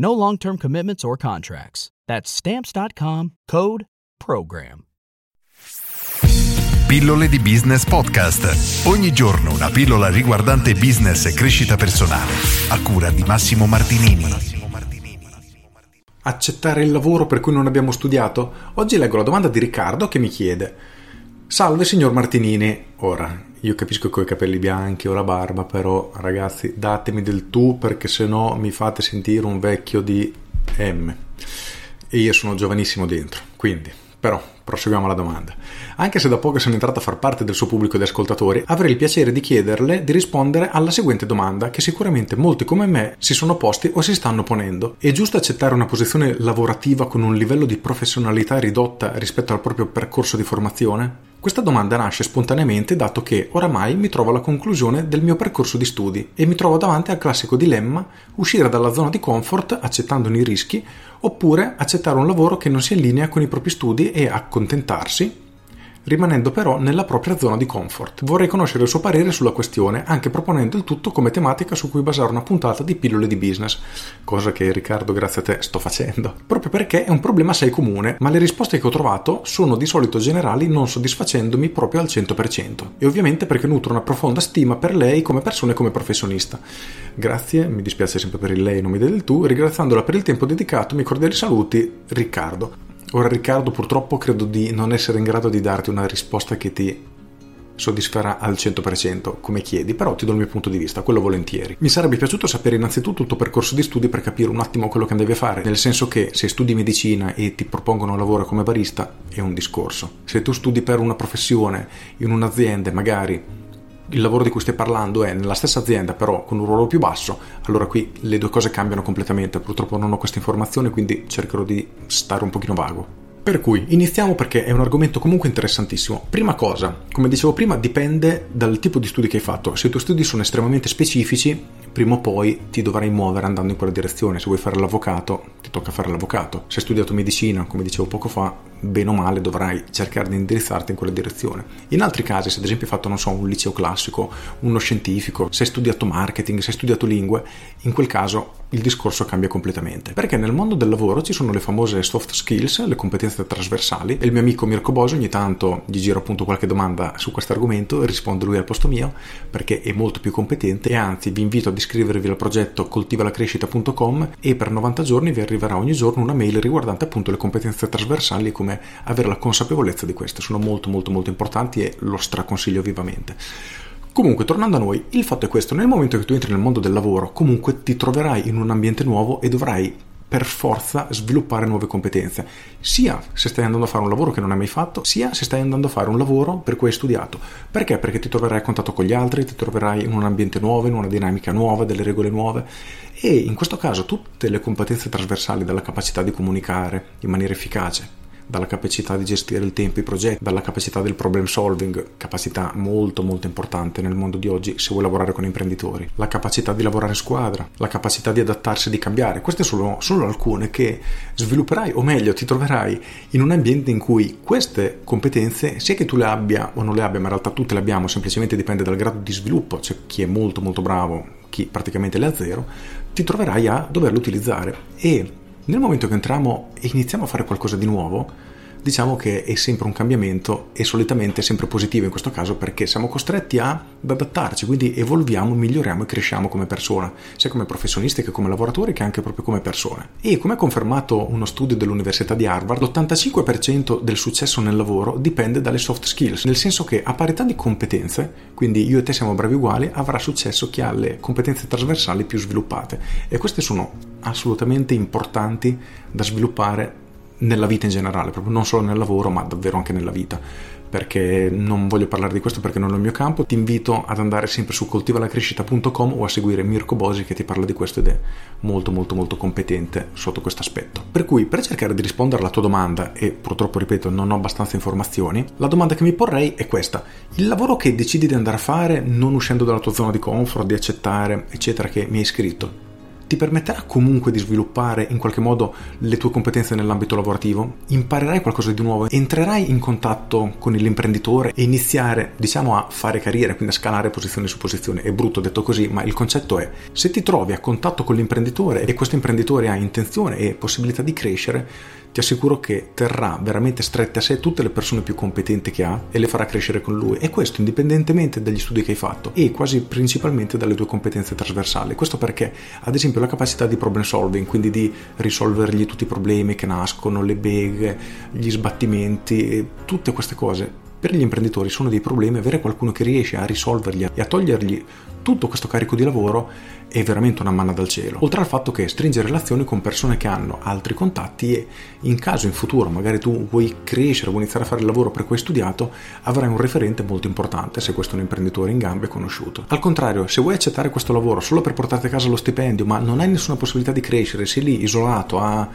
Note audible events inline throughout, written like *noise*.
No long term commitments or contracts. That's Stamps.com code PROGRAM. Pillole di Business Podcast. Ogni giorno una pillola riguardante business e crescita personale. A cura di Massimo Martinini. Accettare il lavoro per cui non abbiamo studiato? Oggi leggo la domanda di Riccardo che mi chiede: Salve signor Martinini. Ora, io capisco che ho i capelli bianchi o la barba, però ragazzi, datemi del tu perché se no mi fate sentire un vecchio di M. E io sono giovanissimo dentro, quindi però, proseguiamo la domanda. Anche se da poco sono entrato a far parte del suo pubblico di ascoltatori, avrei il piacere di chiederle di rispondere alla seguente domanda che sicuramente molti come me si sono posti o si stanno ponendo. È giusto accettare una posizione lavorativa con un livello di professionalità ridotta rispetto al proprio percorso di formazione? Questa domanda nasce spontaneamente dato che oramai mi trovo alla conclusione del mio percorso di studi e mi trovo davanti al classico dilemma uscire dalla zona di comfort accettandone i rischi oppure accettare un lavoro che non sia in linea con i propri studi e accontentarsi rimanendo però nella propria zona di comfort. Vorrei conoscere il suo parere sulla questione, anche proponendo il tutto come tematica su cui basare una puntata di pillole di business, cosa che Riccardo grazie a te sto facendo, proprio perché è un problema assai comune, ma le risposte che ho trovato sono di solito generali non soddisfacendomi proprio al 100%, e ovviamente perché nutro una profonda stima per lei come persona e come professionista. Grazie, mi dispiace sempre per il lei, non mi del tu, ringraziandola per il tempo dedicato, mi cordiali saluti, Riccardo. Ora Riccardo purtroppo credo di non essere in grado di darti una risposta che ti soddisferà al 100% come chiedi, però ti do il mio punto di vista, quello volentieri. Mi sarebbe piaciuto sapere innanzitutto il tuo percorso di studi per capire un attimo quello che andavi a fare, nel senso che se studi medicina e ti propongono un lavoro come barista è un discorso. Se tu studi per una professione in un'azienda, magari il lavoro di cui stai parlando è nella stessa azienda però con un ruolo più basso, allora qui le due cose cambiano completamente. Purtroppo non ho questa informazione, quindi cercherò di stare un pochino vago. Per cui iniziamo perché è un argomento comunque interessantissimo. Prima cosa, come dicevo prima, dipende dal tipo di studi che hai fatto. Se i tuoi studi sono estremamente specifici, prima o poi ti dovrai muovere andando in quella direzione. Se vuoi fare l'avvocato, ti tocca fare l'avvocato. Se hai studiato medicina, come dicevo poco fa, bene o male dovrai cercare di indirizzarti in quella direzione. In altri casi, se ad esempio hai fatto, non so, un liceo classico, uno scientifico, se hai studiato marketing, se hai studiato lingue, in quel caso il discorso cambia completamente. Perché nel mondo del lavoro ci sono le famose soft skills, le competenze trasversali, e il mio amico Mirko Boso ogni tanto gli giro appunto qualche domanda su questo argomento e risponde lui al posto mio perché è molto più competente e anzi vi invito ad iscrivervi al progetto coltivalacrescita.com e per 90 giorni vi arriverà ogni giorno una mail riguardante appunto le competenze trasversali e come come avere la consapevolezza di queste, sono molto molto molto importanti e lo straconsiglio vivamente. Comunque, tornando a noi, il fatto è questo, nel momento che tu entri nel mondo del lavoro, comunque ti troverai in un ambiente nuovo e dovrai per forza sviluppare nuove competenze, sia se stai andando a fare un lavoro che non hai mai fatto, sia se stai andando a fare un lavoro per cui hai studiato. Perché? Perché ti troverai a contatto con gli altri, ti troverai in un ambiente nuovo, in una dinamica nuova, delle regole nuove e in questo caso tutte le competenze trasversali dalla capacità di comunicare in maniera efficace, dalla capacità di gestire il tempo, i progetti, dalla capacità del problem solving, capacità molto molto importante nel mondo di oggi se vuoi lavorare con imprenditori, la capacità di lavorare in squadra, la capacità di adattarsi e di cambiare. Queste sono solo alcune che svilupperai o meglio ti troverai in un ambiente in cui queste competenze, sia che tu le abbia o non le abbia, ma in realtà tutte le abbiamo, semplicemente dipende dal grado di sviluppo, c'è chi è molto molto bravo, chi praticamente le ha zero, ti troverai a doverle utilizzare e nel momento che entriamo e iniziamo a fare qualcosa di nuovo, diciamo che è sempre un cambiamento e solitamente è sempre positivo in questo caso perché siamo costretti ad adattarci, quindi evolviamo, miglioriamo e cresciamo come persona, sia come professionisti che come lavoratori che anche proprio come persone. E come ha confermato uno studio dell'Università di Harvard, l'85% del successo nel lavoro dipende dalle soft skills, nel senso che a parità di competenze, quindi io e te siamo bravi uguali, avrà successo chi ha le competenze trasversali più sviluppate e queste sono assolutamente importanti da sviluppare nella vita in generale, proprio non solo nel lavoro, ma davvero anche nella vita. Perché non voglio parlare di questo perché non è il mio campo, ti invito ad andare sempre su coltivalacrescita.com o a seguire Mirko Bosi che ti parla di questo ed è molto molto molto competente sotto questo aspetto. Per cui per cercare di rispondere alla tua domanda, e purtroppo ripeto non ho abbastanza informazioni, la domanda che mi porrei è questa. Il lavoro che decidi di andare a fare non uscendo dalla tua zona di comfort, di accettare, eccetera, che mi hai scritto, ti permetterà comunque di sviluppare in qualche modo le tue competenze nell'ambito lavorativo, imparerai qualcosa di nuovo, entrerai in contatto con l'imprenditore e iniziare, diciamo, a fare carriera, quindi a scalare posizione su posizione. È brutto detto così, ma il concetto è se ti trovi a contatto con l'imprenditore e questo imprenditore ha intenzione e possibilità di crescere, ti assicuro che terrà veramente strette a sé tutte le persone più competenti che ha e le farà crescere con lui e questo indipendentemente dagli studi che hai fatto e quasi principalmente dalle tue competenze trasversali. Questo perché ad esempio la capacità di problem solving, quindi di risolvergli tutti i problemi che nascono, le beghe, gli sbattimenti, tutte queste cose per gli imprenditori sono dei problemi, avere qualcuno che riesce a risolverli e a togliergli tutto questo carico di lavoro è veramente una manna dal cielo. Oltre al fatto che stringe relazioni con persone che hanno altri contatti e in caso in futuro magari tu vuoi crescere, vuoi iniziare a fare il lavoro per cui hai studiato, avrai un referente molto importante se questo è un imprenditore in gambe conosciuto. Al contrario, se vuoi accettare questo lavoro solo per portarti a casa lo stipendio, ma non hai nessuna possibilità di crescere, sei lì isolato a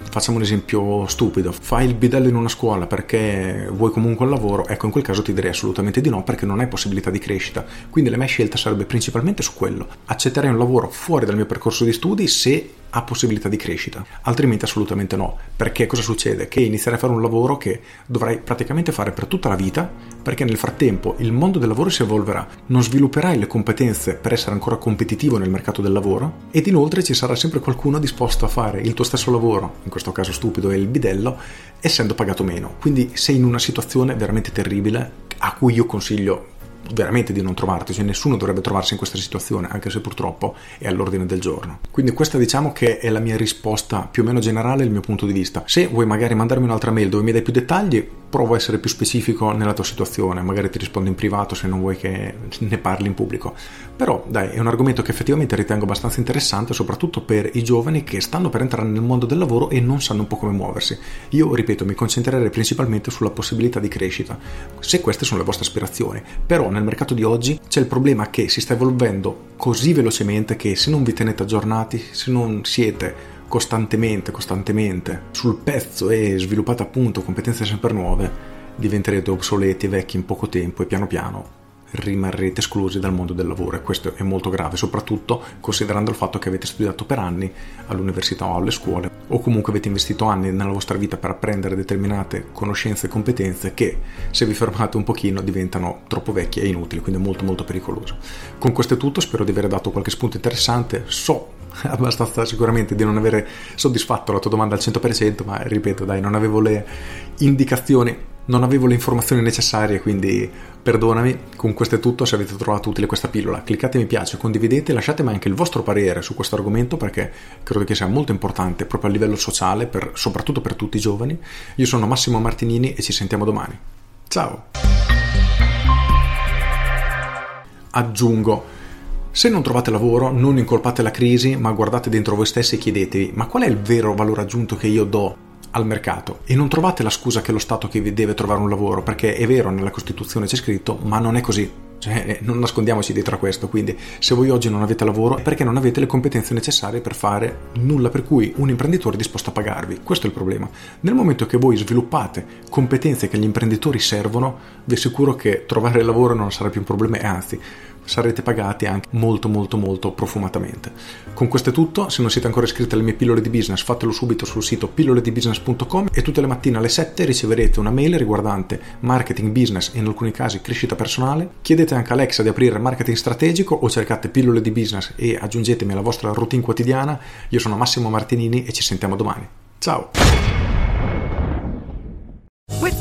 Facciamo un esempio stupido, fai il bidello in una scuola perché vuoi comunque un lavoro, ecco in quel caso ti direi assolutamente di no perché non hai possibilità di crescita, quindi la mia scelta sarebbe principalmente su quello, accetterei un lavoro fuori dal mio percorso di studi se ha possibilità di crescita, altrimenti assolutamente no, perché cosa succede? Che inizierai a fare un lavoro che dovrai praticamente fare per tutta la vita, perché nel frattempo il mondo del lavoro si evolverà, non svilupperai le competenze per essere ancora competitivo nel mercato del lavoro ed inoltre ci sarà sempre qualcuno disposto a fare il tuo stesso lavoro, in questo caso stupido è il bidello, essendo pagato meno, quindi sei in una situazione veramente terribile a cui io consiglio veramente di non trovarti, cioè nessuno dovrebbe trovarsi in questa situazione, anche se purtroppo è all'ordine del giorno. Quindi questa diciamo che è la mia risposta più o meno generale, il mio punto di vista. Se vuoi magari mandarmi un'altra mail dove mi dai più dettagli, provo a essere più specifico nella tua situazione, magari ti rispondo in privato se non vuoi che ne parli in pubblico. Però dai, è un argomento che effettivamente ritengo abbastanza interessante, soprattutto per i giovani che stanno per entrare nel mondo del lavoro e non sanno un po' come muoversi. Io, ripeto, mi concentrerei principalmente sulla possibilità di crescita, se queste sono le vostre aspirazioni. Però nel mercato di oggi c'è il problema che si sta evolvendo così velocemente che se non vi tenete aggiornati, se non siete costantemente, costantemente sul pezzo e sviluppate appunto competenze sempre nuove, diventerete obsoleti e vecchi in poco tempo e piano piano rimarrete esclusi dal mondo del lavoro e questo è molto grave, soprattutto considerando il fatto che avete studiato per anni all'università o alle scuole o comunque avete investito anni nella vostra vita per apprendere determinate conoscenze e competenze che se vi fermate un pochino diventano troppo vecchie e inutili, quindi è molto molto pericoloso. Con questo è tutto, spero di aver dato qualche spunto interessante, so *laughs* abbastanza sicuramente di non avere soddisfatto la tua domanda al 100%, ma ripeto, dai, non avevo le indicazioni non avevo le informazioni necessarie, quindi perdonami. Con questo è tutto. Se avete trovato utile questa pillola, cliccate mi piace, condividete, lasciatemi anche il vostro parere su questo argomento perché credo che sia molto importante proprio a livello sociale, per, soprattutto per tutti i giovani. Io sono Massimo Martinini e ci sentiamo domani. Ciao! Aggiungo. Se non trovate lavoro, non incolpate la crisi, ma guardate dentro voi stessi e chiedetevi: ma qual è il vero valore aggiunto che io do al mercato e non trovate la scusa che lo Stato che vi deve trovare un lavoro, perché è vero, nella Costituzione c'è scritto, ma non è così. Cioè, eh, non nascondiamoci dietro a questo, quindi se voi oggi non avete lavoro è perché non avete le competenze necessarie per fare nulla per cui un imprenditore è disposto a pagarvi. Questo è il problema. Nel momento che voi sviluppate competenze che agli imprenditori servono, vi assicuro che trovare lavoro non sarà più un problema e anzi sarete pagati anche molto molto molto profumatamente. Con questo è tutto, se non siete ancora iscritti alle mie pillole di business fatelo subito sul sito pilloledibusiness.com e tutte le mattine alle 7 riceverete una mail riguardante marketing business e in alcuni casi crescita personale. Chiedete anche a Alexa di aprire marketing strategico o cercate pillole di business e aggiungetemi alla vostra routine quotidiana. Io sono Massimo Martinini e ci sentiamo domani. Ciao!